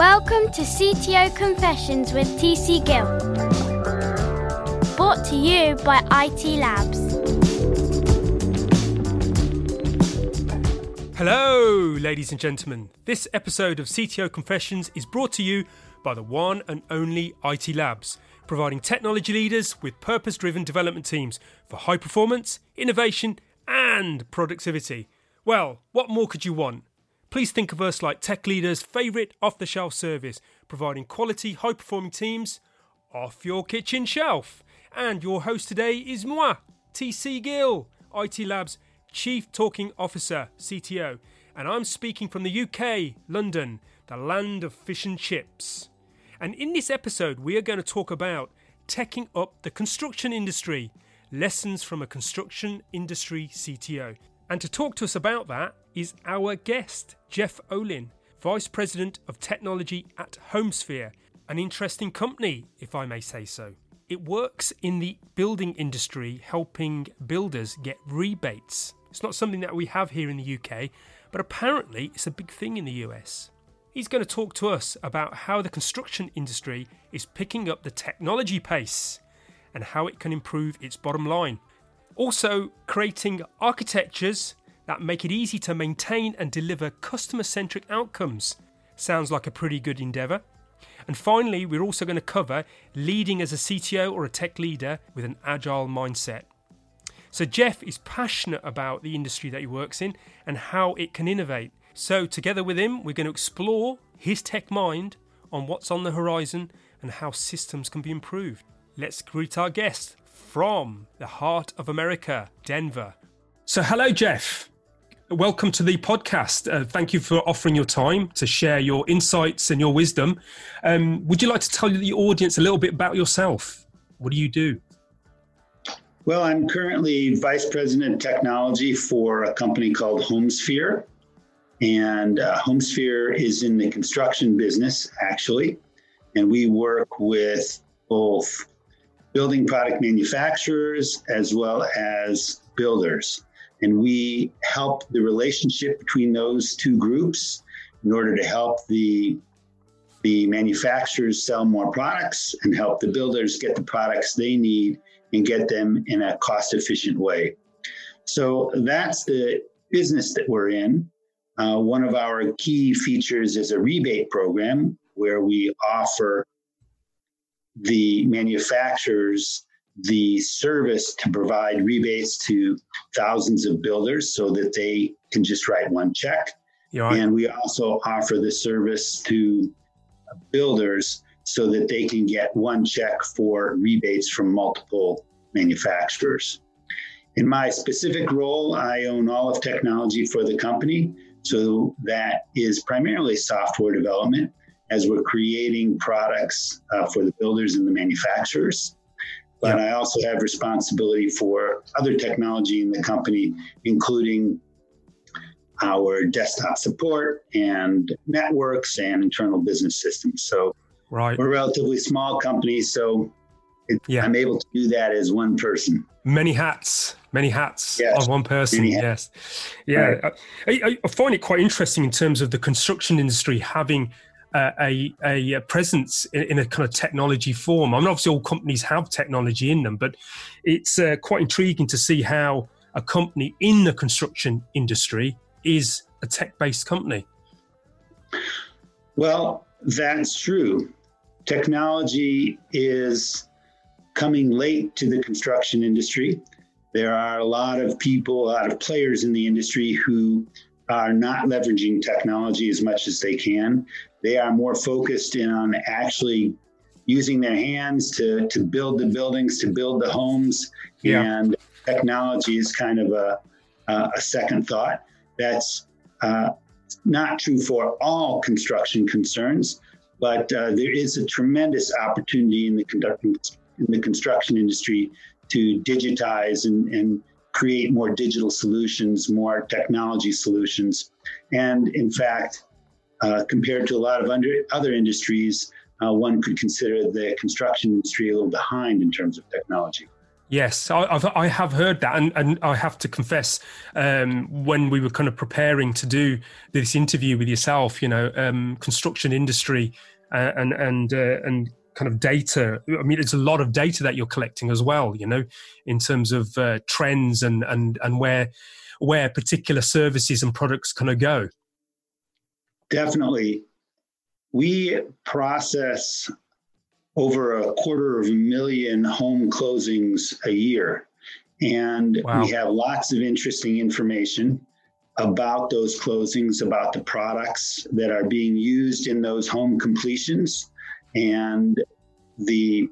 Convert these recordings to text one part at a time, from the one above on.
Welcome to CTO Confessions with TC Gill. Brought to you by IT Labs. Hello, ladies and gentlemen. This episode of CTO Confessions is brought to you by the one and only IT Labs, providing technology leaders with purpose driven development teams for high performance, innovation, and productivity. Well, what more could you want? Please think of us like tech leaders' favourite off the shelf service, providing quality, high performing teams off your kitchen shelf. And your host today is moi, TC Gill, IT Labs Chief Talking Officer, CTO. And I'm speaking from the UK, London, the land of fish and chips. And in this episode, we are going to talk about teching up the construction industry, lessons from a construction industry CTO. And to talk to us about that is our guest, Jeff Olin, Vice President of Technology at Homesphere, an interesting company, if I may say so. It works in the building industry, helping builders get rebates. It's not something that we have here in the UK, but apparently it's a big thing in the US. He's going to talk to us about how the construction industry is picking up the technology pace and how it can improve its bottom line. Also, creating architectures that make it easy to maintain and deliver customer centric outcomes. Sounds like a pretty good endeavour. And finally, we're also going to cover leading as a CTO or a tech leader with an agile mindset. So, Jeff is passionate about the industry that he works in and how it can innovate. So, together with him, we're going to explore his tech mind on what's on the horizon and how systems can be improved. Let's greet our guest from the heart of America, Denver. So, hello, Jeff. Welcome to the podcast. Uh, thank you for offering your time to share your insights and your wisdom. Um, would you like to tell the audience a little bit about yourself? What do you do? Well, I'm currently Vice President of Technology for a company called Homesphere. And uh, Homesphere is in the construction business, actually. And we work with both building product manufacturers as well as builders. And we help the relationship between those two groups in order to help the, the manufacturers sell more products and help the builders get the products they need and get them in a cost efficient way. So that's the business that we're in. Uh, one of our key features is a rebate program where we offer the manufacturers the service to provide rebates to thousands of builders so that they can just write one check. Yeah. And we also offer the service to builders so that they can get one check for rebates from multiple manufacturers. In my specific role, I own all of technology for the company. So that is primarily software development as we're creating products uh, for the builders and the manufacturers. But I also have responsibility for other technology in the company, including our desktop support and networks and internal business systems. So right. we're a relatively small company, so it, yeah. I'm able to do that as one person. Many hats, many hats yes. on one person. Yes, yeah. Right. Uh, I, I, find it quite interesting in terms of the construction industry having a, a presence in, in, a kind of technology form. I mean, obviously, all companies have technology in them, but it's uh, quite intriguing to see how a company in the construction industry is a tech-based company. Well, that's true. Technology is coming late to the construction industry. There are a lot of people, a lot of players in the industry who are not leveraging technology as much as they can. They are more focused in on actually using their hands to, to build the buildings, to build the homes. Yeah. And technology is kind of a, a second thought. That's uh, not true for all construction concerns, but uh, there is a tremendous opportunity in the, in the construction industry to digitize and, and create more digital solutions, more technology solutions. And in fact, uh, compared to a lot of under, other industries, uh, one could consider the construction industry a little behind in terms of technology. Yes, I, I've, I have heard that, and, and I have to confess, um, when we were kind of preparing to do this interview with yourself, you know, um, construction industry uh, and and uh, and kind of data. I mean, it's a lot of data that you're collecting as well, you know, in terms of uh, trends and and and where where particular services and products kind of go. Definitely, we process over a quarter of a million home closings a year. And wow. we have lots of interesting information about those closings, about the products that are being used in those home completions, and the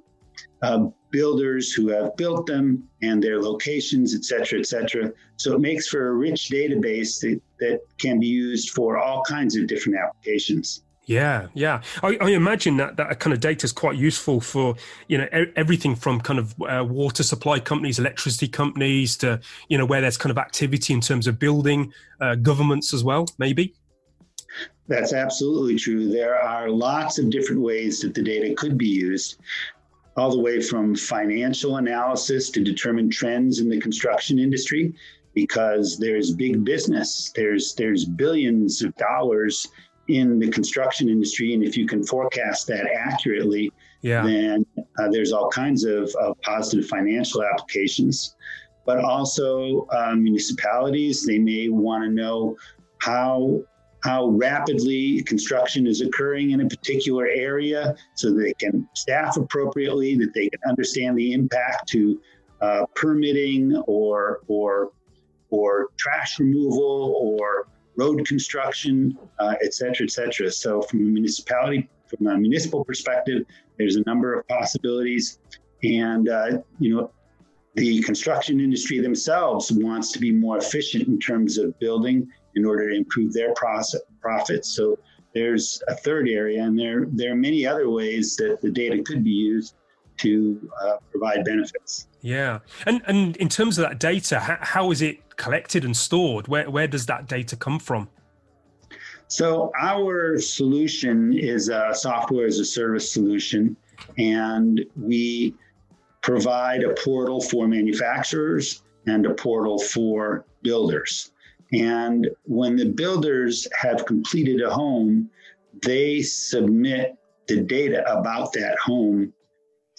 uh, builders who have built them and their locations, et cetera, et cetera. So it makes for a rich database that, that can be used for all kinds of different applications. Yeah, yeah. I, I, imagine that that kind of data is quite useful for you know everything from kind of uh, water supply companies, electricity companies, to you know where there's kind of activity in terms of building, uh, governments as well, maybe. That's absolutely true. There are lots of different ways that the data could be used, all the way from financial analysis to determine trends in the construction industry, because there's big business. There's there's billions of dollars in the construction industry. And if you can forecast that accurately, yeah. then uh, there's all kinds of, of, positive financial applications. But also, uh, municipalities, they may want to know how how rapidly construction is occurring in a particular area so they can staff appropriately, that they can understand the impact to uh, permitting or, or, or trash removal or road construction, uh, et cetera, et cetera. So from a municipality, from a municipal perspective, there's a number of possibilities. And, uh, you know, the construction industry themselves wants to be more efficient in terms of building in order to improve their process, profits. So there's a third area, and there, there are many other ways that the data could be used to uh, provide benefits. Yeah, and and in terms of that data, how, how is it collected and stored? Where where does that data come from? So our solution is a software as a service solution, and we provide a portal for manufacturers and a portal for builders. And when the builders have completed a home, they submit the data about that home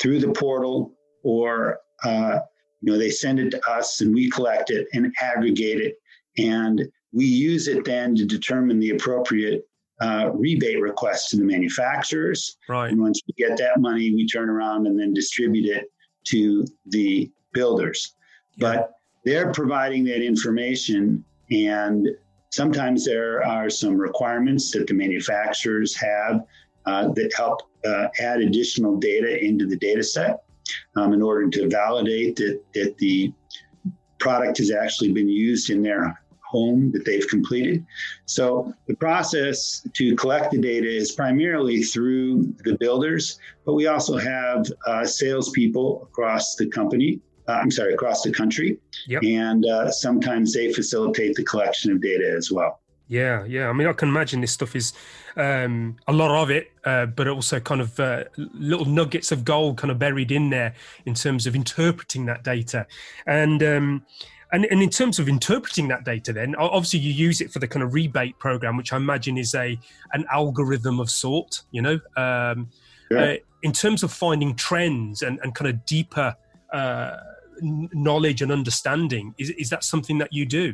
through the portal or uh, you know they send it to us and we collect it and aggregate it. And we use it then to determine the appropriate uh, rebate request to the manufacturers. Right. And once we get that money we turn around and then distribute it to the builders. Yeah. but they're providing that information and sometimes there are some requirements that the manufacturers have uh, that help uh, add additional data into the data set um, in order to validate that, that the product has actually been used in their home that they've completed. So the process to collect the data is primarily through the builders, but we also have uh, salespeople across the company. Uh, I'm sorry, across the country, yep. and uh, sometimes they facilitate the collection of data as well. Yeah, yeah. I mean, I can imagine this stuff is um, a lot of it, uh, but also kind of uh, little nuggets of gold kind of buried in there in terms of interpreting that data. And um, and, and in terms of interpreting that data, then obviously you use it for the kind of rebate program, which I imagine is a an algorithm of sort. You know, um, yeah. uh, in terms of finding trends and, and kind of deeper uh, knowledge and understanding, is is that something that you do?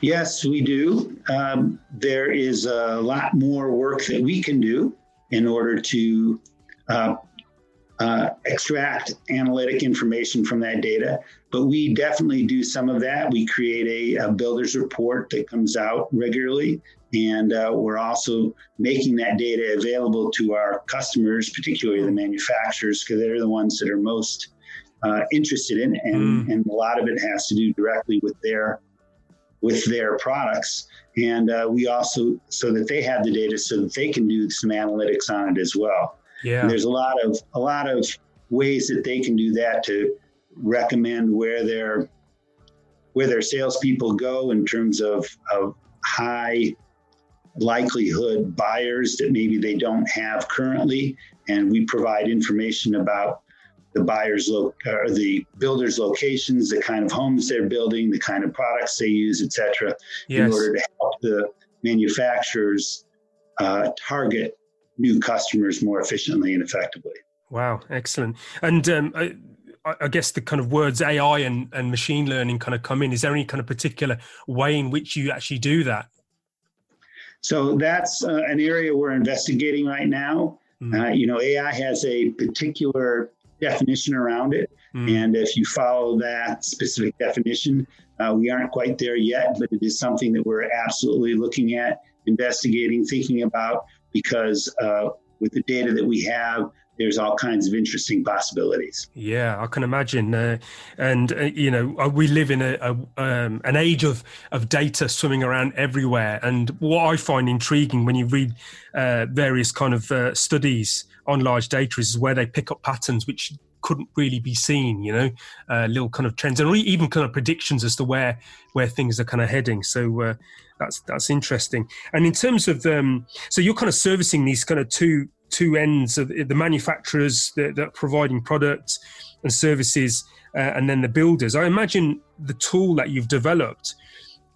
Yes, we do. Um, there is a lot more work that we can do in order to uh, uh, extract analytic information from that data. But we definitely do some of that. We create a, a builder's report that comes out regularly. And uh, we're also making that data available to our customers, particularly the manufacturers, because they're the ones that are most uh, interested in. And, mm. and a lot of it has to do directly with their with their products. And uh, we also, so that they have the data so that they can do some analytics on it as well. Yeah. And there's a lot of, a lot of ways that they can do that to recommend where their, where their salespeople go in terms of, of high likelihood buyers that maybe they don't have currently. And we provide information about the buyers lo- or the builders locations the kind of homes they're building the kind of products they use etc yes. in order to help the manufacturers uh, target new customers more efficiently and effectively wow excellent and um, I, I guess the kind of words AI and, and machine learning kind of come in. Is there any kind of particular way in which you actually do that? So that's uh, an area we're investigating right now. Mm. Uh, you know, AI has a particular definition around it. Mm. And if you follow that specific definition, uh, we aren't quite there yet, but it is something that we're absolutely looking at, investigating, thinking about, because uh, with the data that we have, there's all kinds of interesting possibilities. Yeah, I can imagine. Uh, and uh, you know, uh, we live in a, a um, an age of of data swimming around everywhere. And what I find intriguing when you read uh, various kind of uh, studies on large data is where they pick up patterns which couldn't really be seen. You know, uh, little kind of trends and even kind of predictions as to where where things are kind of heading. So. that's that's interesting. And in terms of um, so you're kind of servicing these kind of two two ends of the manufacturers that, that are providing products and services, uh, and then the builders. I imagine the tool that you've developed.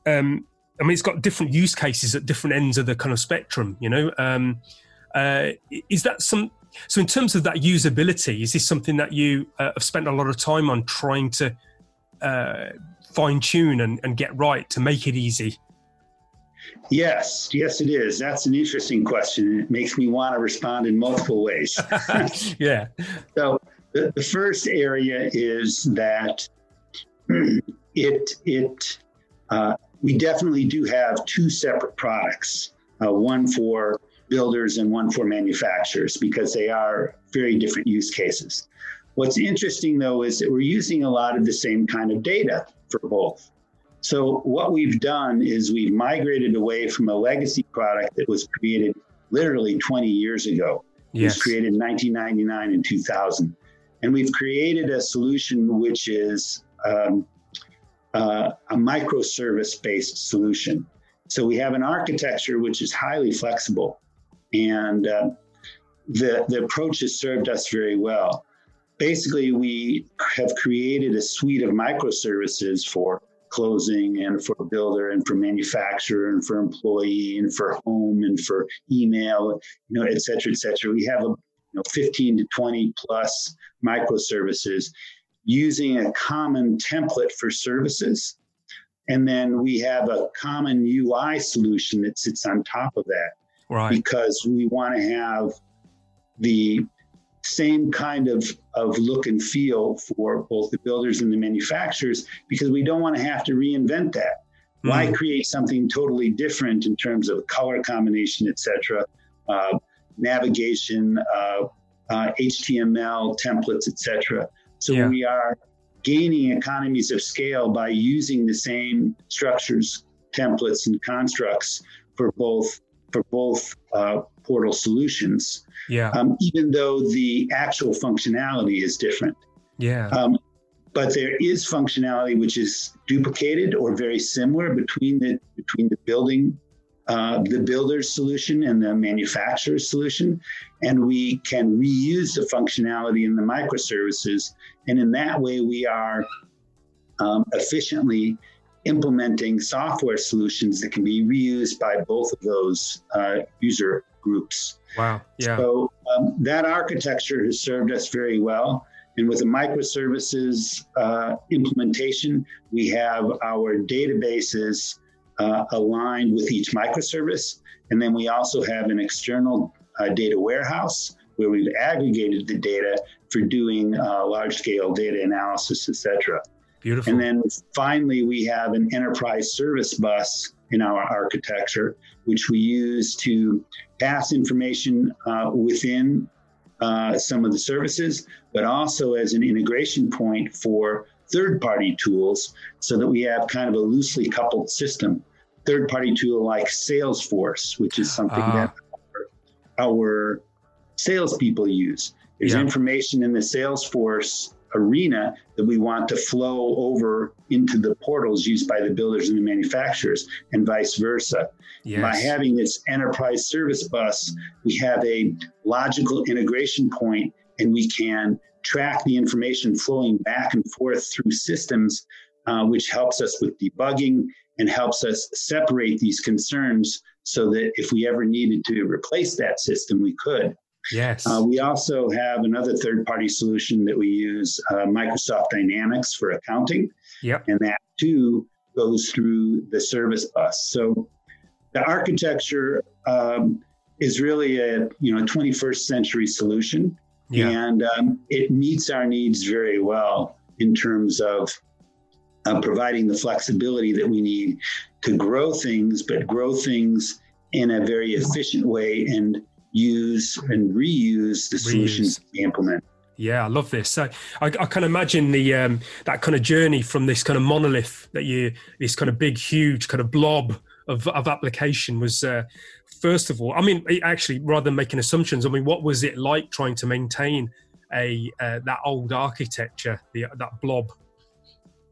Um, I mean, it's got different use cases at different ends of the kind of spectrum. You know, um, uh, is that some? So, in terms of that usability, is this something that you uh, have spent a lot of time on trying to uh, fine tune and, and get right to make it easy? Yes, yes, it is. That's an interesting question. It makes me want to respond in multiple ways. yeah. So the, the first area is that it it uh, we definitely do have two separate products, uh, one for builders and one for manufacturers because they are very different use cases. What's interesting though is that we're using a lot of the same kind of data for both. So what we've done is we've migrated away from a legacy product that was created literally 20 years ago. Yes. It was created in 1999 and 2000. And we've created a solution which is um, uh, a microservice based solution. So we have an architecture which is highly flexible. And uh, the, the approach has served us very well. Basically, we have created a suite of microservices for closing and for builder and for manufacturer and for employee and for home and for email, you know, et cetera, et cetera. We have a you know 15 to 20 plus microservices using a common template for services. And then we have a common UI solution that sits on top of that. Right. Because we want to have the same kind of, of look and feel for both the builders and the manufacturers because we don't want to have to reinvent that. Mm-hmm. Why create something totally different in terms of color combination, etc., uh, navigation, uh, uh, HTML templates, etc. So yeah. we are gaining economies of scale by using the same structures, templates, and constructs for both for both uh, portal solutions yeah. Um, even though the actual functionality is different. Yeah. Um, but there is functionality which is duplicated or very similar between the between the building uh, the builder's solution and the manufacturer's solution, and we can reuse the functionality in the microservices, and in that way we are um, efficiently implementing software solutions that can be reused by both of those uh, user groups. Wow. Yeah. So um, that architecture has served us very well. And with the microservices uh, implementation, we have our databases uh, aligned with each microservice. And then we also have an external uh, data warehouse where we've aggregated the data for doing uh, large scale data analysis, et cetera. Beautiful. And then finally, we have an enterprise service bus in our architecture, which we use to pass information uh, within uh, some of the services, but also as an integration point for third party tools so that we have kind of a loosely coupled system. Third party tool like Salesforce, which is something uh. that our, our salespeople use. There's yeah. information in the Salesforce arena that we want to flow over into the portals used by the builders and the manufacturers and vice versa. Yes. By having this enterprise service bus, we have a logical integration point and we can track the information flowing back and forth through systems, uh, which helps us with debugging and helps us separate these concerns so that if we ever needed to replace that system, we could. Yes. Uh, we also have another third party solution that we use, uh, Microsoft Dynamics for accounting. Yep. And that too goes through the service bus. So the architecture um, is really a you know 21st century solution, Yeah. and um, it meets our needs very well in terms of uh, providing the flexibility that we need to grow things, but grow things in a very efficient way and use and reuse the solutions we implement. Yeah, I love this. So I, I can imagine the um, that kind of journey from this kind of monolith that you, this kind of big, huge kind of blob of, of application was. Uh, first of all, I mean, actually, rather than making assumptions, I mean, what was it like trying to maintain a uh, that old architecture, the, that blob?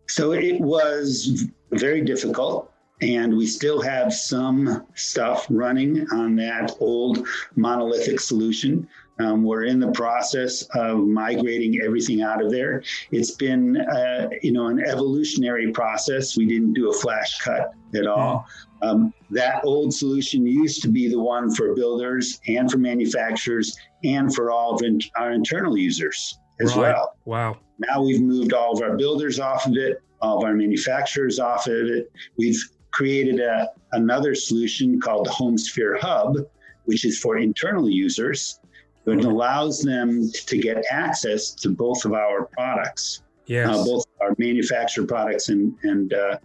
So it was very difficult and we still have some stuff running on that old monolithic solution. Um, we're in the process of migrating everything out of there. It's been, uh, you know, an evolutionary process. We didn't do a flash cut at all. Um, that old solution used to be the one for builders and for manufacturers and for all of our internal users as Right. well. Wow. Now we've moved all of our builders off of it, all of our manufacturers off of it. We've created a, another solution called the HomeSphere Hub, which is for internal users. It allows them to get access to both of our products, Yes. uh, both our manufacturer products and and uh,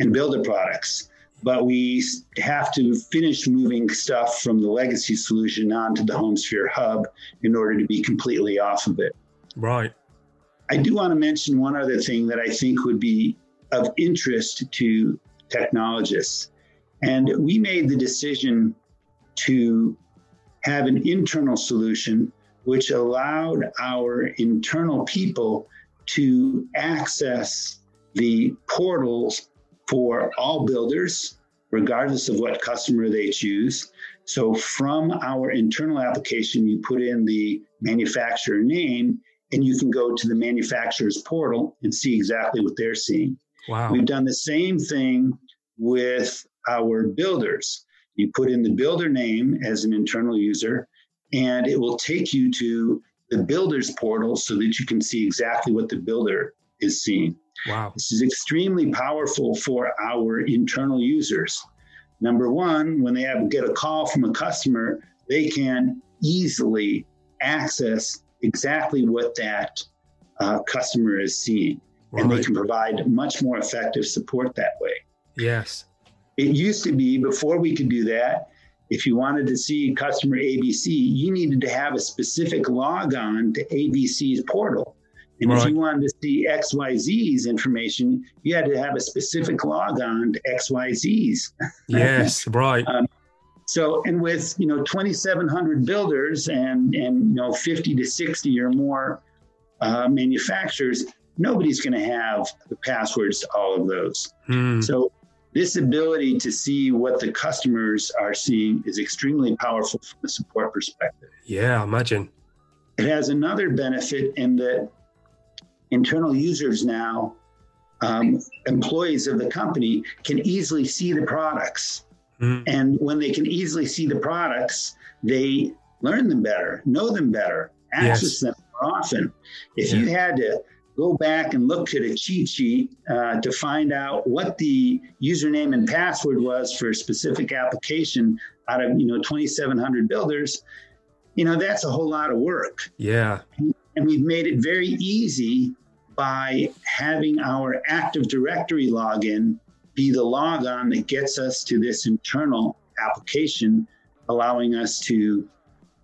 and builder products. But we have to finish moving stuff from the legacy solution onto the HomeSphere Hub in order to be completely off of it. right. I do want to mention one other thing that I think would be of interest to technologists. And we made the decision to have an internal solution which allowed our internal people to access the portals for all builders, regardless of what customer they choose. So, from our internal application, you put in the manufacturer name and you can go to the manufacturer's portal and see exactly what they're seeing. Wow. We've done the same thing with our builders. You put in the builder name as an internal user, and it will take you to the builder's portal so that you can see exactly what the builder is seeing. Wow. This is extremely powerful for our internal users. Number one, when they have get a call from a customer, they can easily access exactly what that uh, customer is seeing, and they can provide much more effective support that way. Yes. It used to be before we could do that, if you wanted to see customer ABC, you needed to have a specific logon to ABC's portal. And if you wanted to see XYZ's information, you had to have a specific logon to XYZ's. Yes. Right. So, and with you know 2,700 builders and and you know 50 to 60 or more uh, manufacturers, nobody's going to have the passwords to all of those. Hmm. So, this ability to see what the customers are seeing is extremely powerful from a support perspective. Yeah. Imagine. It has another benefit in that internal users now, um, employees of the company, can easily see the products. Hmm. And when they can easily see the products, they learn them better, know them better, access them more often. If you had to go back and look at a cheat sheet uh, to find out what the username and password was for a specific application out of you know 2,700 builders, you know that's a whole lot of work. Yeah. And we've made it very easy by having our Active Directory login be the logon that gets us to this internal application, allowing us to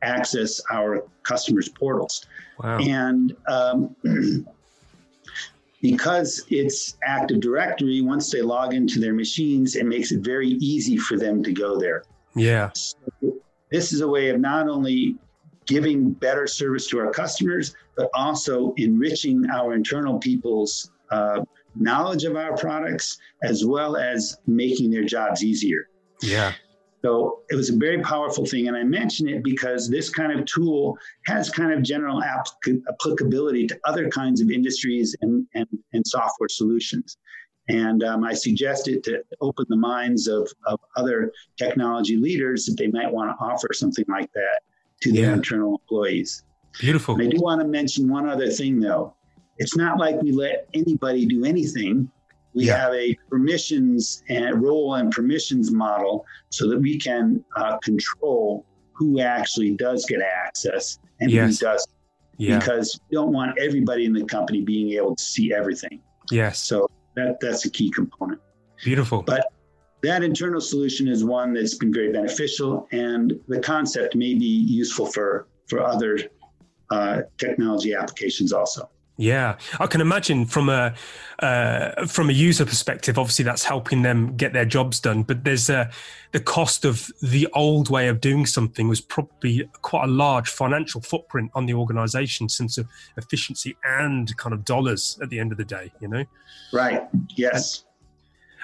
access our customers' portals. Wow. And um, because it's Active Directory, once they log into their machines, it makes it very easy for them to go there. Yeah. This is a way of not only giving better service to our customers, but also enriching our internal people's uh, knowledge of our products, as well as making their jobs easier. Yeah. So it was a very powerful thing. And I mention it because this kind of tool has kind of general applicability to other kinds of industries and, and, and software solutions. And um, I suggest it to open the minds of, of other technology leaders that they might want to offer something like that to their yeah. internal employees. Beautiful. And I do want to mention one other thing, though. It's not like we let anybody do anything we yeah. have a permissions and role and permissions model so that we can uh, control who actually does get access and yes. who does yeah. because we don't want everybody in the company being able to see everything. Yes. So that that's a key component. Beautiful. But that internal solution is one that's been very beneficial and the concept may be useful for for other uh, technology applications also yeah, I can imagine from a uh, from a user perspective. Obviously, that's helping them get their jobs done. But there's a, the cost of the old way of doing something was probably quite a large financial footprint on the organisation, sense of efficiency and kind of dollars at the end of the day. You know, right? Yes.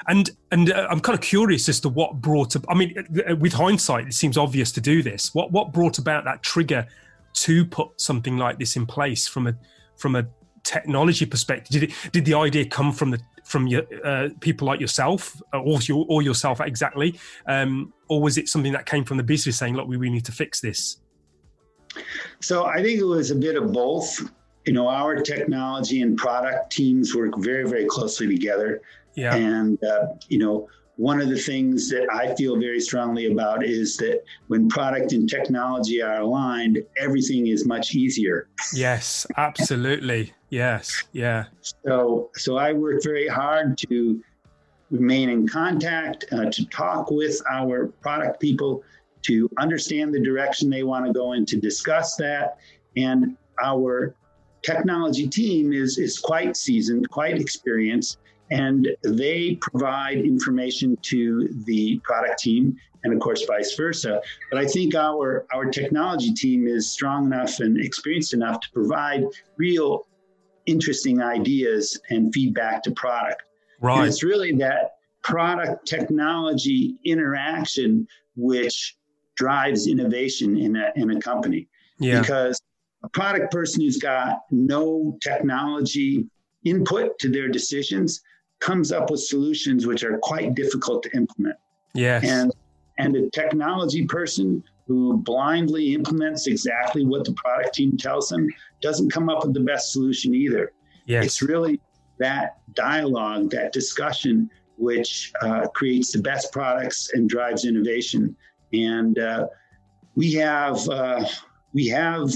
And and, and uh, I'm kind of curious as to what brought up. I mean, uh, with hindsight, it seems obvious to do this. What what brought about that trigger to put something like this in place from a from a technology perspective, did it, did the idea come from the from your uh, people like yourself or, your, or yourself exactly, um, or was it something that came from the business saying, "Look, we, we need to fix this"? So I think it was a bit of both. You know, our technology and product teams work very, very closely together. Yeah. And uh, you know, one of the things that I feel very strongly about is that when product and technology are aligned, everything is much easier. Yes, absolutely. yes, yeah. So, so I work very hard to remain in contact, uh, to talk with our product people, to understand the direction they want to go in, to discuss that, and our technology team is is quite seasoned, quite experienced, and they provide information to the product team and of course vice versa. But i think our our technology team is strong enough and experienced enough to provide real interesting ideas and feedback to product. Right. and it's really that product technology interaction which drives innovation in a, in a company. Yeah. because a product person who's got no technology input to their decisions comes up with solutions which are quite difficult to implement. Yes. And and a technology person who blindly implements exactly what the product team tells them doesn't come up with the best solution either. Yes. It's really that dialogue, that discussion, which uh, creates the best products and drives innovation. And uh, we have uh, we have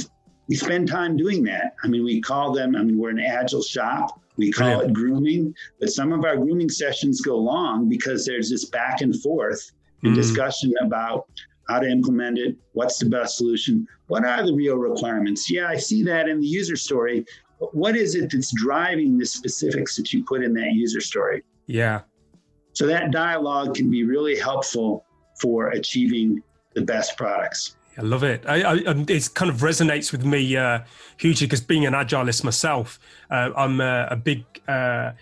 we spend time doing that. I mean, we call them. I mean, we're an agile shop. We call Brilliant. it grooming, but some of our grooming sessions go long because there's this back and forth and mm. discussion about how to implement it, what's the best solution, what are the real requirements. Yeah, I see that in the user story, but what is it that's driving the specifics that you put in that user story? Yeah. So that dialogue can be really helpful for achieving the best products. I love it. I, I, it kind of resonates with me uh, hugely because being an agilist myself, uh, I'm a, a big uh,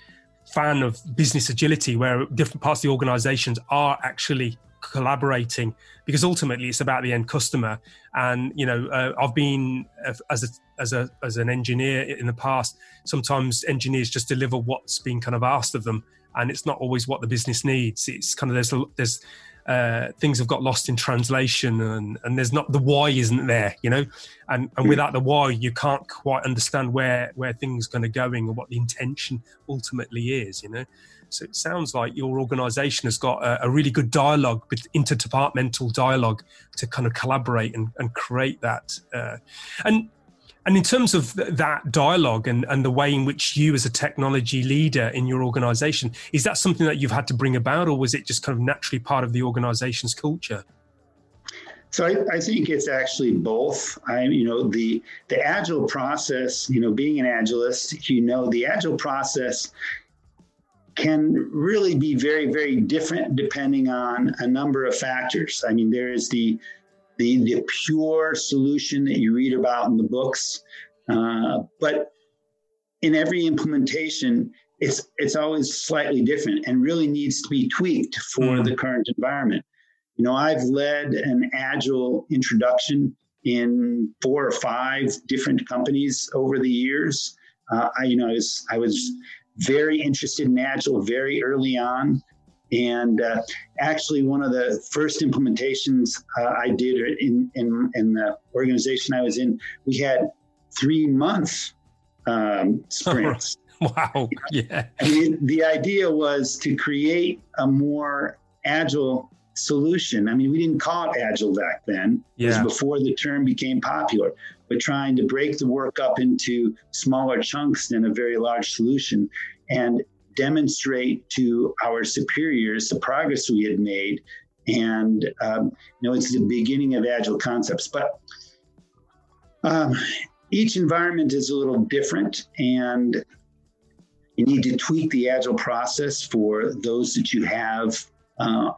fan of business agility, where different parts of the organizations are actually collaborating because ultimately it's about the end customer. And you know, uh, I've been uh, as a as a as an engineer in the past. Sometimes engineers just deliver what's been kind of asked of them, and it's not always what the business needs. It's kind of there's there's uh, things have got lost in translation and, and there's not the why isn't there you know? And, and without the why you can't quite understand where where things are going and what the intention ultimately is you know? So it sounds like your organization has got a, a really good dialogue interdepartmental dialogue to kind of collaborate and, and create that uh, and and in terms of that dialogue and, and the way in which you, as a technology leader in your organization, is that something that you've had to bring about, or was it just kind of naturally part of the organization's culture? So I, I, think it's actually both. I, you know, the the agile process. You know, being an agilist, you know, the agile process can really be very, very different depending on a number of factors. I mean, there is the the, the pure solution that you read about in the books. Uh, but in every implementation, it's it's always slightly different and really needs to be tweaked for mm. the current environment. you know, I've led an agile introduction in four or five different companies over the years. Uh, I, you know, I was, I was very interested in agile very early on. And uh, actually, one of the first implementations uh, I did in, in, in, the organization I was in, we had three month um, sprints. wow. Yeah. I mean, the idea was to create a more agile solution. I mean, we didn't call it agile back then. Yeah. It was before the term became popular. But trying to break the work up into smaller chunks than a very large solution and demonstrate to our superiors the progress we had made. And, um, you know, it's the beginning of agile concepts. But um, each environment is a little different. And you need to tweak the agile process for those that you have uh,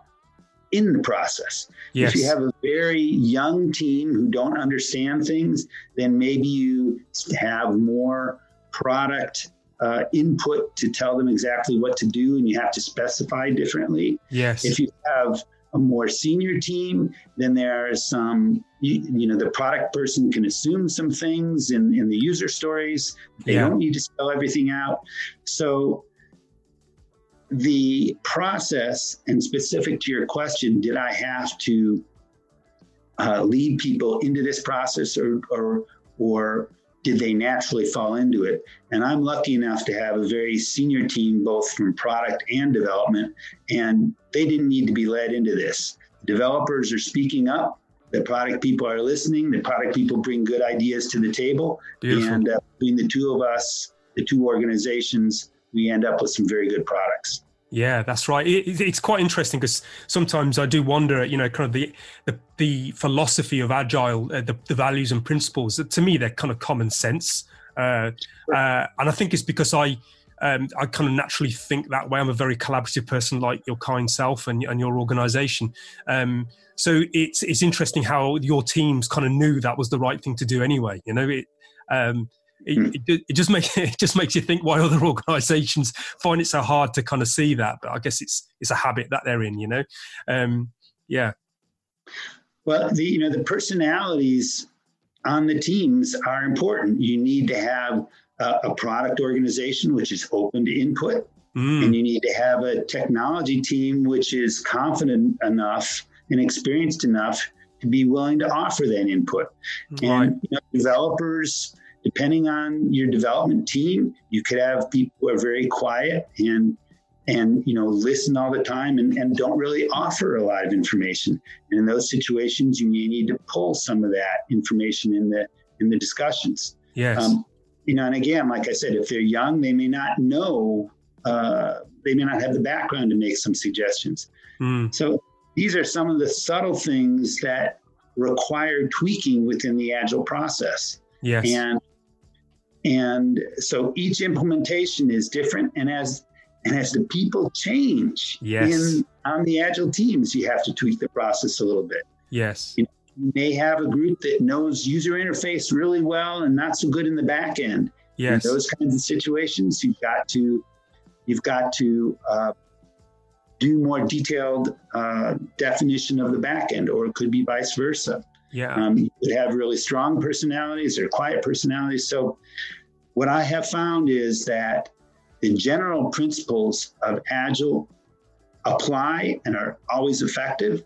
in the process. Yes. If you have a very young team who don't understand things, then maybe you have more product uh, input to tell them exactly what to do, and you have to specify differently. Yes. If you have a more senior team, then there are some, you, you, know, the product person can assume some things in, in the user stories. They yeah. don't need to spell everything out. So the process, and specific to your question, did I have to uh, lead people into this process or, or, or did they naturally fall into it? And I'm lucky enough to have a very senior team, both from product and development, and they didn't need to be led into this. Developers are speaking up. The product people are listening. The product people bring good ideas to the table. Beautiful. And uh, between the two of us, the two organizations, we end up with some very good products. Yeah, that's right. It, it's quite interesting because sometimes I do wonder, you know, kind of the the, the philosophy of agile, uh, the, the values and principles. To me, they're kind of common sense, uh, uh, and I think it's because I um, I kind of naturally think that way. I'm a very collaborative person, like your kind self and, and your organisation. Um, so it's it's interesting how your teams kind of knew that was the right thing to do anyway. You know, it. Um, it, hmm. it, it, just makes it just makes you think why other organisations find it so hard to kind of see that. But I guess it's it's a habit that they're in, you know. Um, yeah. Well, the you know the personalities on the teams are important. You need to have a, a product organization which is open to input, mm. and you need to have a technology team which is confident enough and experienced enough to be willing to offer that input. Right. And you know, developers depending on your development team, you could have people who are very quiet and and you know listen all the time and, and don't really offer a lot of information. And in those situations, you may need to pull some of that information in the in the discussions. Yes. Um, you know, and again, like I said, if they're young, they may not know, uh, they may not have the background to make some suggestions. Mm. So these are some of the subtle things that require tweaking within the agile process. Yes. And and so each implementation is different. And as and as the people change yes. in on the agile teams, you have to tweak the process a little bit. Yes. You, know, you may have a group that knows user interface really well and not so good in the back end. Yes. In those kinds of situations, you've got to you've got to uh, do more detailed uh, definition of the back end, or it could be vice versa. Yeah. Um, you could have really strong personalities or quiet personalities. So, what I have found is that the general principles of Agile apply and are always effective,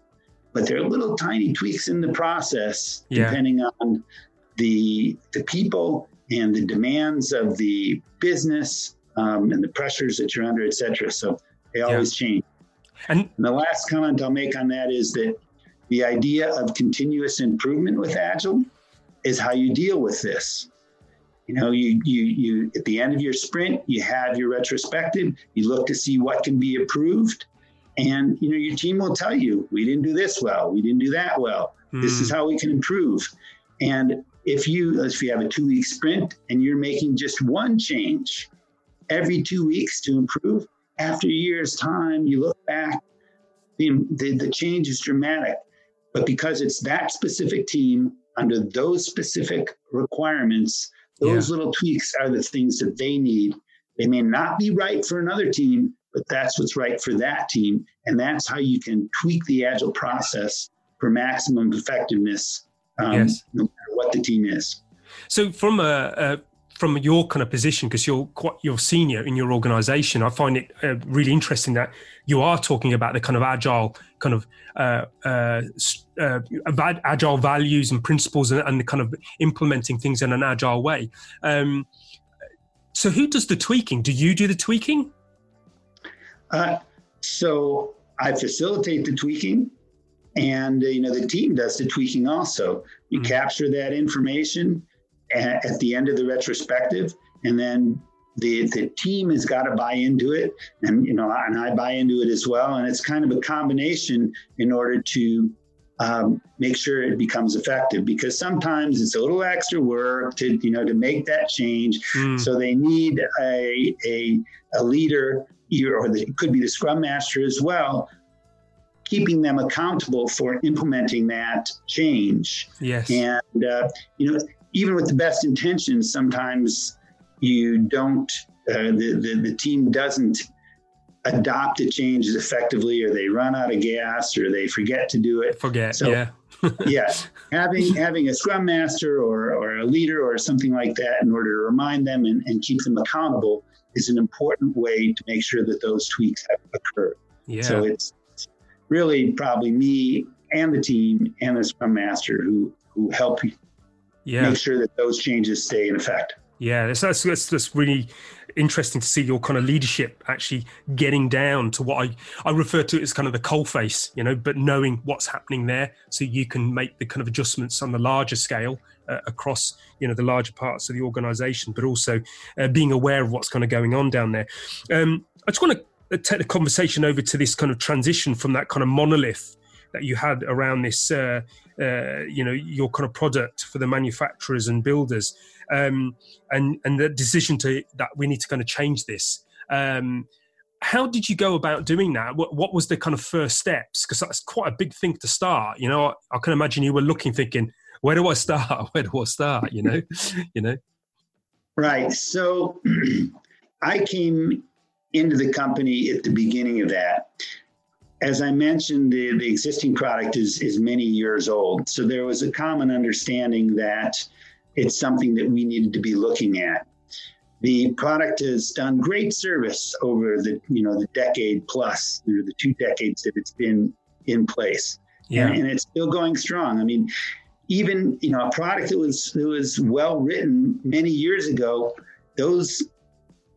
but there are little tiny tweaks in the process yeah. depending on the, the people and the demands of the business um, and the pressures that you're under, et cetera. So, they always yeah. change. And, and the last comment I'll make on that is that the idea of continuous improvement with Agile is how you deal with this. You know, you you you at the end of your sprint, you have your retrospective, you look to see what can be improved. And you know, your team will tell you, we didn't do this well, we didn't do that well. Mm. This is hmm. how we can improve. And if you if you have a two-week sprint and you're making just one change every two weeks to improve, after a year's time, you look back, the, the, the change is dramatic. But because it's that specific team under those specific requirements, those yeah. little tweaks are the things that they need. They may not be right for another team, but that's what's right for that team. And that's how you can tweak the agile process for maximum effectiveness, um, yes. no matter what the team is. So, from a, a from your kind of position, because you're quite you're senior in your organization, I find it uh, really interesting that you are talking about the kind of agile kind of uh, uh, uh, agile values and principles and, and, the kind of implementing things in an agile way. Um, so, who does the tweaking? Do you do the tweaking? Uh, so, I facilitate the tweaking, and you know the team does the tweaking also. You mm-hmm. capture that information at, the end of the retrospective, and then the the team has got to buy into it, and you know, and I buy into it as well. And it's kind of a combination in order to um, make sure it becomes effective because sometimes it's a little extra work to you know to make that change. Mm. So they need a a, a leader, or the, it could be the scrum master as well, keeping them accountable for implementing that change. Yes, and uh, you know even with the best intentions, sometimes you don't, uh, the, the, the team doesn't adopt the changes effectively, or they run out of gas, or they forget to do it. Forget, so, yeah. yeah, having having a scrum master or, or a leader or something like that in order to remind them and, and keep them accountable is an important way to make sure that those tweaks have occurred. Yeah. So it's really probably me and the team and the scrum master who who help yeah. make sure that those changes stay in effect. Yeah, that's, that's, that's, really interesting to see your kind of leadership actually getting down to what I, I refer to as kind of the coal face, you know, but knowing what's happening there so you can make the kind of adjustments on the larger scale uh, across, you know, the larger parts of the organization, but also uh, being aware of what's kind of going on down there. Um, I just want to uh, take the conversation over to this kind of transition from that kind of monolith that you had around this, uh, uh, you know, your kind of product for the manufacturers and builders, um, and and the decision to that we need to kind of change this. Um, how did you go about doing that? What, what was the kind of first steps? Because that's quite a big thing to start. You know, I, I can imagine you were looking, thinking, where do I start? Where do I start? You know, you know. Right. So I came into the company at the beginning of that as I mentioned, the, the existing product is, is many years old. So there was a common understanding that it's something that we needed to be looking at. The product has done great service over the you know the decade plus, or the two decades that it's been in place. Yeah. And, and it's still going strong. I mean, even you know a product that was that was well written many years ago, those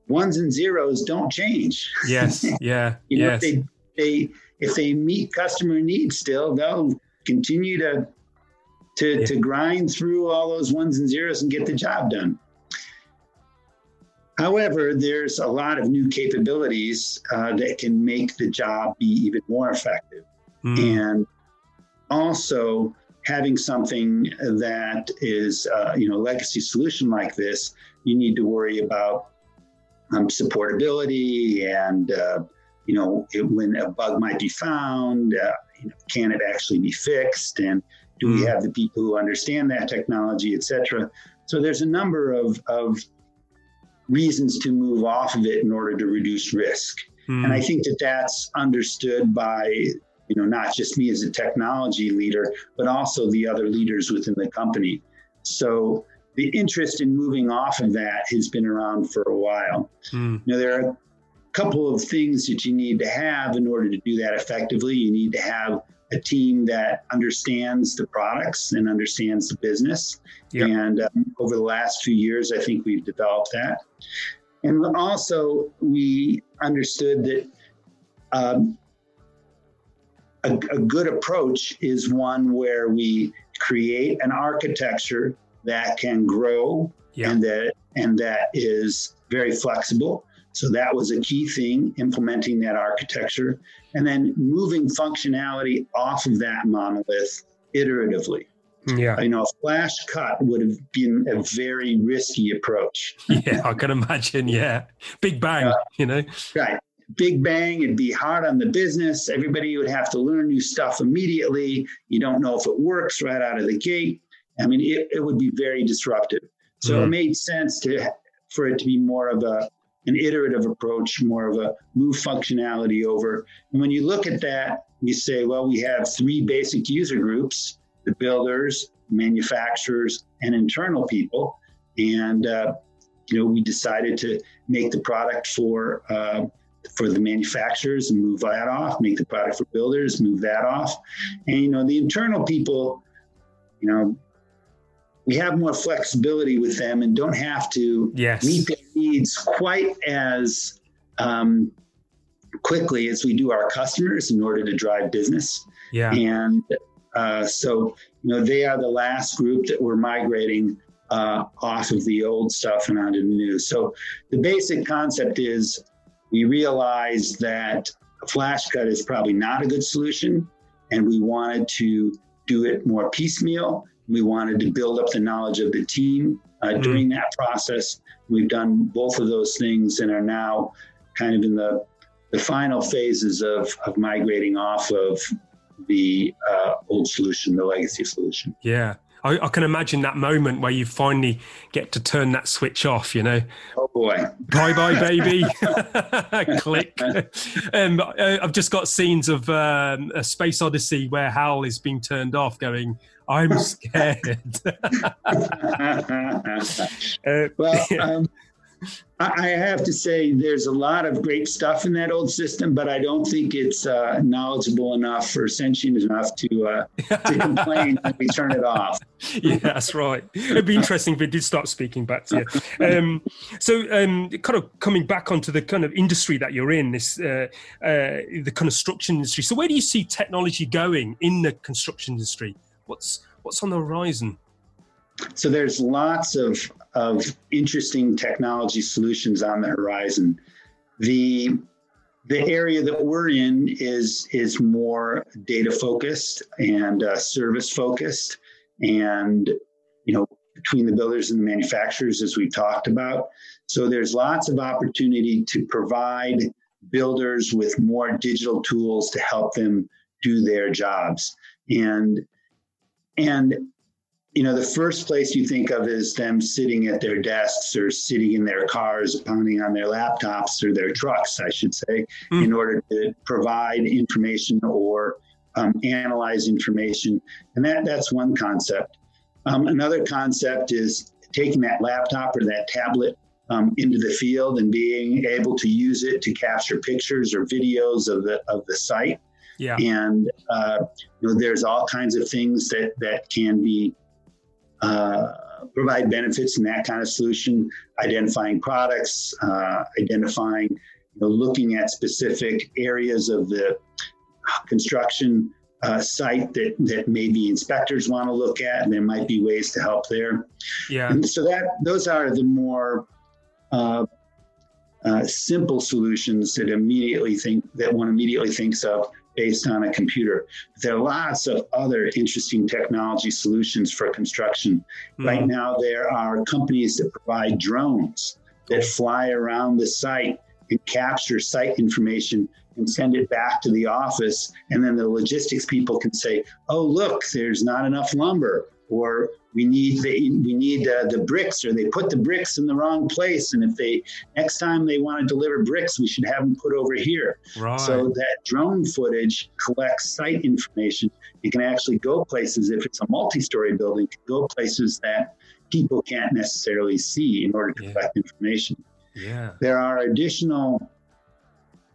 ones and zeros don't change. Yes. Yeah. you know, yes. they they if they meet customer needs still, they'll continue to to, yeah. to grind through all those ones and zeros and get the job done. However, there's a lot of new capabilities uh, that can make the job be even more effective. Mm. And also having something that is, uh, you know, legacy solution like this, you need to worry about um, supportability and uh, you know, it, when a bug might be found, uh, you know, can it actually be fixed? And do we have the people who understand that technology, et cetera? So there's a number of, of reasons to move off of it in order to reduce risk. Mm. And I think that that's understood by, you know, not just me as a technology leader, but also the other leaders within the company. So the interest in moving off of that has been around for a while. Mm. You know, there are couple of things that you need to have in order to do that effectively. You need to have a team that understands the products and understands the business. Yep. And um, over the last few years, I think we've developed that. And also, we understood that um, a, a good approach is one where we create an architecture that can grow yep. and that and that is very flexible so that was a key thing, implementing that architecture and then moving functionality off of that monolith iteratively. Yeah. You know, a flash cut would have been a very risky approach. yeah, I can imagine. Yeah. Big bang, uh, you know? Right. Big bang. It'd be hard on the business. Everybody would have to learn new stuff immediately. You don't know if it works right out of the gate. I mean, it, it would be very disruptive. So mm. it made sense to for it to be more of a an iterative approach, more of a move functionality over. And when you look at that, you say, well, we have three basic user groups the builders, manufacturers, and internal people. And, uh, you know, we decided to make the product for uh, for the manufacturers and move that off, make the product for builders, move that off. And, you know, the internal people, you know, we have more flexibility with them and don't have to yes. meet needs quite as um, quickly as we do our customers in order to drive business. Yeah. And uh, so, you know, they are the last group that we're migrating uh, off of the old stuff and onto the new. So the basic concept is we realize that a flash cut is probably not a good solution, and we wanted to do it more piecemeal. We wanted to build up the knowledge of the team uh, mm-hmm. during that process. We've done both of those things and are now kind of in the the final phases of, of migrating off of the uh, old solution, the legacy solution. Yeah. I, I, can imagine that moment where you finally get to turn that switch off, you know. Oh boy. Bye bye, baby. Click. Um, I've just got scenes of um, a Space Odyssey where Hal is being turned off, going, I'm scared. uh, well, um, I have to say, there's a lot of great stuff in that old system, but I don't think it's uh, knowledgeable enough or sentient enough to uh, to complain when we turn it off. yeah, that's right. It'd be interesting if it did start speaking back to you. Um, so, um, kind of coming back onto the kind of industry that you're in, this uh, uh the construction industry. So, where do you see technology going in the construction industry? What's what's on the horizon? So there's lots of of interesting technology solutions on the horizon. The the area that we're in is is more data focused and uh, service focused, and you know between the builders and the manufacturers, as we've talked about. So there's lots of opportunity to provide builders with more digital tools to help them do their jobs, and and you know, the first place you think of is them sitting at their desks or sitting in their cars, pounding on their laptops or their trucks, I should say, mm. in order to provide information or um, analyze information. And that, that's one concept. Um, another concept is taking that laptop or that tablet um, into the field and being able to use it to capture pictures or videos of the of the site. Yeah. And uh, you know, there's all kinds of things that that can be uh, provide benefits in that kind of solution, identifying products, uh, identifying, you know, looking at specific areas of the construction uh, site that, that maybe inspectors want to look at, and there might be ways to help there. Yeah. And so that those are the more uh, uh, simple solutions that immediately think that one immediately thinks of based on a computer. There are lots of other interesting technology solutions for construction. Mm-hmm. Right now, there are companies that provide drones that fly around the site and capture site information and send it back to the office. And then the logistics people can say, oh, look, there's not enough lumber or we need the we need uh, the bricks or they put the bricks in the wrong place and if they next time they want to deliver bricks we should have them put over here right. so that drone footage collects site information it can actually go places if it's a multi-story building can go places that people can't necessarily see in order to yeah. collect information yeah there are additional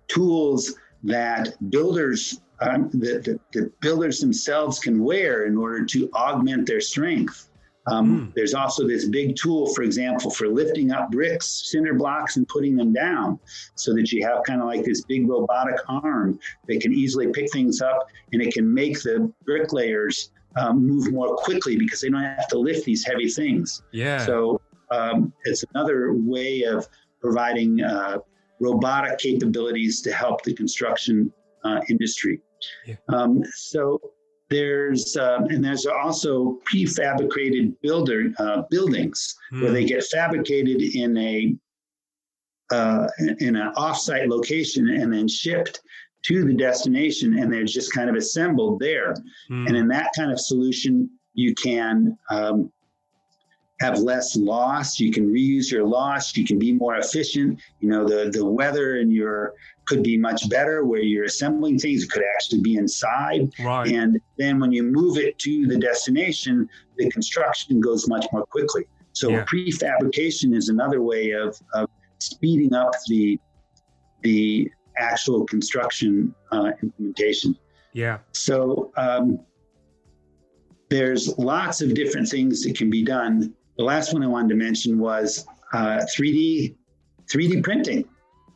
tools that builders um, that the, the, builders themselves can wear in order to augment their strength. Um, mm. There's also this big tool, for example, for lifting up bricks, cinder blocks, and putting them down so that you have kind of like this big robotic arm that can easily pick things up and it can make the bricklayers um, move more quickly because they don't have to lift these heavy things. Yeah. So um, it's another way of providing uh, robotic capabilities to help the construction uh, industry. Yeah. Um, so there's um, and there's also prefabricated builder uh, buildings mm. where they hmm. get fabricated in a uh, in an offsite location and then shipped to the destination, and they're just kind of assembled there. Mm. And in that kind of solution, you can um, have less loss. You can reuse your loss. You can be more efficient. You know, the, the weather in your could be much better where you're assembling things. It could actually be inside. Right. And then when you move it to the destination, the construction goes much more quickly. So Yeah. prefabrication is another way of, of speeding up the the actual construction uh, implementation. Yeah. So um, there's lots of different things that can be done. The last one I wanted to mention was uh, 3D 3D printing.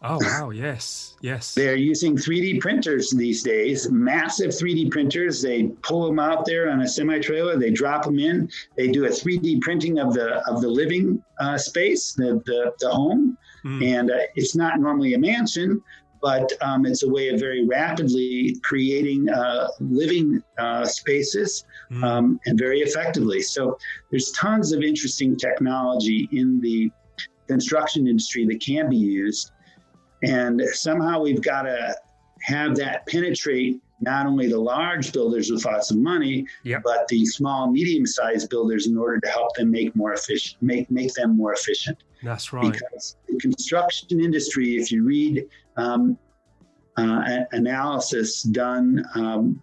Oh wow. Yes. Yes. They're using 3D printers these days, massive 3D printers. They pull them out there on a semi trailer, they drop them in, they do a 3D printing of the of the living uh, space, the, the the home, Mm. and uh, it's not normally a mansion, but um, it's a way of very rapidly creating uh, living uh, spaces Mm. um, and very effectively. So there's tons of interesting technology in the construction industry that can be used. And somehow we've got to have that penetrate not only the large builders with lots of money, Yep. but the small, medium-sized builders in order to help them make more efficient, make make them more efficient. That's right. Because the construction industry, if you read um, uh, analysis done, um,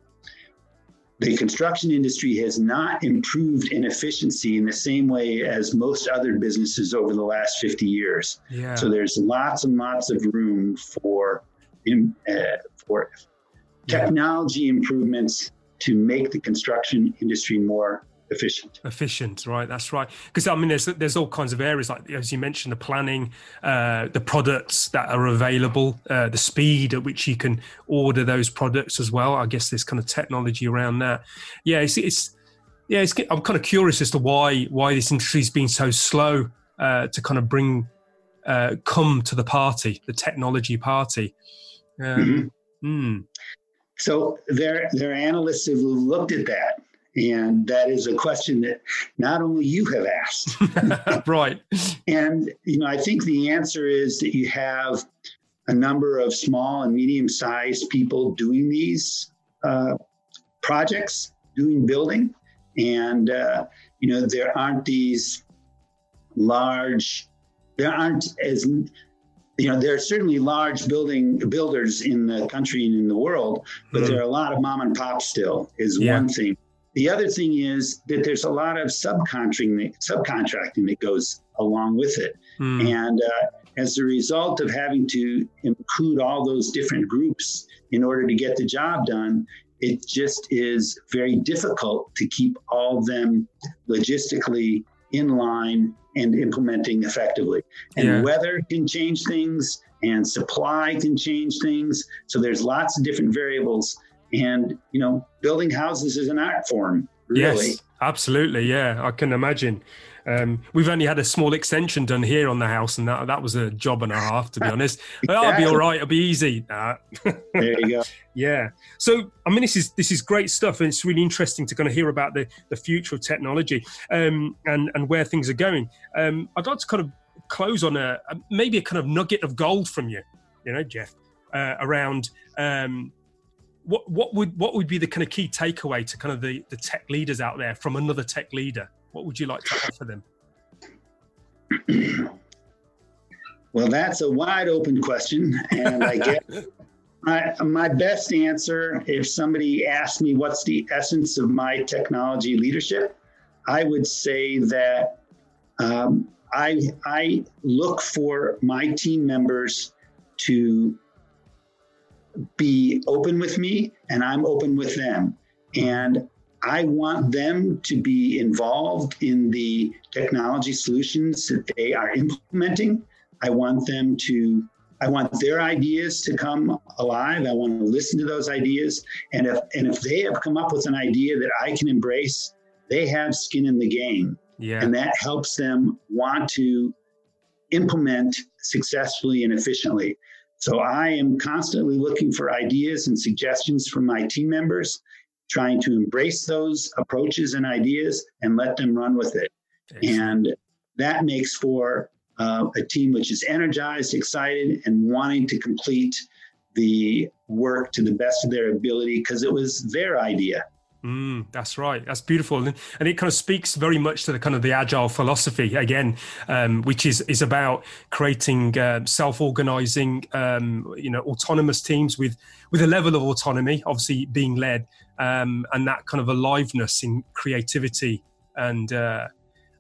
the construction industry has not improved in efficiency in the same way as most other businesses over the last 50 years. Yeah. So there's lots and lots of room for uh, for Yeah. technology improvements to make the construction industry more efficient. efficient right that's right. Because i mean there's there's all kinds of areas like as you mentioned the planning uh, the products that are available uh, the speed at which you can order those products as well. I guess there's kind of technology around that. Yeah it's, it's yeah it's, i'm kind of curious as to why why this industry's been so slow uh, to kind of bring uh, come to the party the technology party. Um, mm, So their their analysts have looked at that, and that is a question that not only you have asked. right And you know, I think the answer is that you have a number of small and medium-sized people doing these uh, projects, doing building, and uh, you know, there aren't these large. There aren't as you know, there are certainly large building builders in the country and in the world, but Mm. there are a lot of mom and pop still. Is Yeah. one thing. The other thing is that there's a lot of subcontracting subcontracting that goes along with it, Mm, and uh, as a result of having to include all those different groups in order to get the job done, it just is very difficult to keep all of them logistically in line and implementing effectively. And Yeah. weather can change things, and supply can change things. So there's lots of different variables. And you know, building houses is an art form, really. Yes, absolutely. Yeah, I can imagine. Um, we've only had a small extension done here on the house, and that that was a job and a half, to be honest. But I'll be all right. It'll be easy. Nah. There you go. Yeah. So, I mean, this is this is great stuff, and it's really interesting to kind of hear about the the future of technology um, and and where things are going. Um, I'd like to kind of close on a, a maybe a kind of nugget of gold from you, you know, Jeff, uh, around um, what what would what would be the kind of key takeaway to kind of the the tech leaders out there from another tech leader? What would you like to offer them? Well, that's a wide open question. And I guess my, my best answer, if somebody asked me what's the essence of my technology leadership, I would say that um, I, I look for my team members to be open with me and I'm open with them. And I want them to be involved in the technology solutions that they are implementing. I want them to, I want their ideas to come alive. I want to listen to those ideas. And if, and if they have come up with an idea that I can embrace, they have skin in the game. Yeah. And that helps them want to implement successfully and efficiently. So I am constantly looking for ideas and suggestions from my team members, trying to embrace those approaches and ideas and let them run with it. And that makes for uh, a team which is energized, excited, and wanting to complete the work to the best of their ability because it was their idea. Mm, that's right. That's beautiful, and, and, it kind of speaks very much to the kind of the agile philosophy again, um, which is is about creating uh, self-organizing, um, you know, autonomous teams with with a level of autonomy, obviously being led, um, and that kind of aliveness in creativity and uh,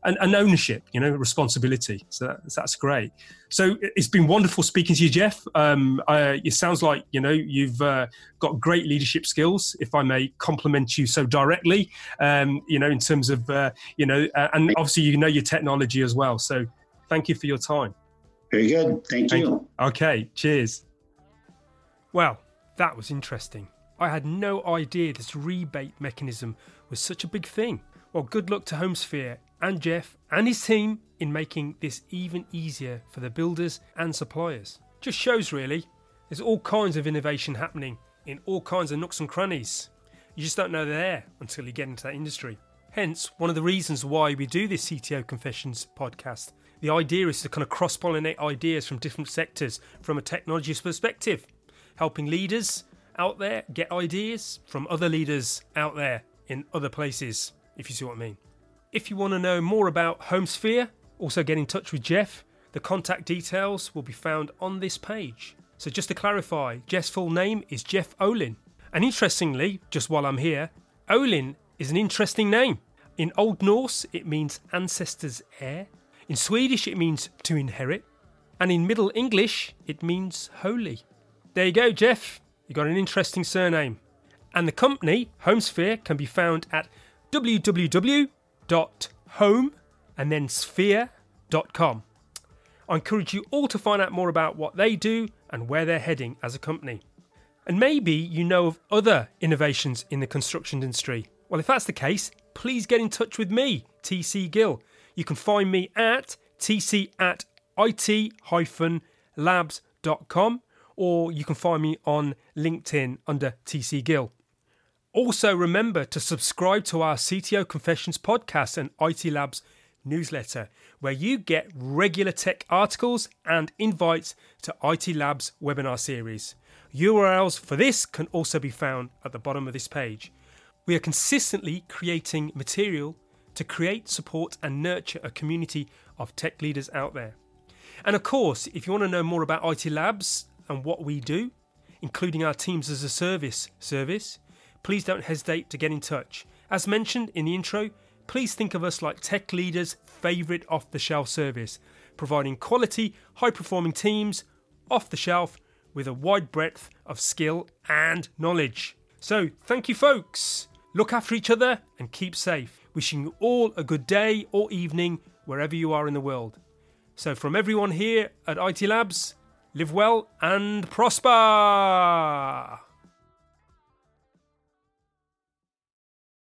and, and, ownership, you know, responsibility. So that, that's great. So it's been wonderful speaking to you, Jeff. Um, uh, it sounds like you know you've uh, got great leadership skills, if I may compliment you so directly. Um, you know, in terms of uh, you know, uh, and obviously you know your technology as well. So thank you for your time. Very good. Thank, thank you. you. Okay. Cheers. Well, that was interesting. I had no idea this rebate mechanism was such a big thing. Well, good luck to HomeSphere and Jeff and his team in making this even easier for the builders and suppliers. Just shows really, there's all kinds of innovation happening in all kinds of nooks and crannies. You just don't know they're there until you get into that industry. Hence, one of the reasons why we do this CTO Confessions podcast. The idea is to kind of cross pollinate ideas from different sectors from a technology perspective, helping leaders out there get ideas from other leaders out there in other places, if you see what I mean. If you want to know more about HomeSphere, also get in touch with Jeff. The contact details will be found on this page. So, just to clarify, Jeff's full name is Jeff Olin. And interestingly, just while I'm here, Olin is an interesting name. In Old Norse, it means ancestor's heir. In Swedish, it means to inherit. And in Middle English, it means holy. There you go, Jeff. You got an interesting surname. And the company, HomeSphere, can be found at www home and then sphere.com. I encourage you all to find out more about what they do and where they're heading as a company. And maybe you know of other innovations in the construction industry. Well, if that's the case, please get in touch with me, TC Gill. You can find me at tc at it-labs.com or you can find me on LinkedIn under TC Gill. Also, remember to subscribe to our CTO Confessions podcast and IT Labs newsletter, where you get regular tech articles and invites to IT Labs webinar series. URLs for this can also be found at the bottom of this page. We are consistently creating material to create, support, and nurture a community of tech leaders out there. And of course, if you want to know more about IT Labs and what we do, including our Teams as a Service service, please don't hesitate to get in touch. As mentioned in the intro, please think of us like tech leaders' favourite off the shelf service, providing quality, high performing teams off the shelf with a wide breadth of skill and knowledge. So, thank you, folks. Look after each other and keep safe. Wishing you all a good day or evening wherever you are in the world. So, from everyone here at IT Labs, live well and prosper.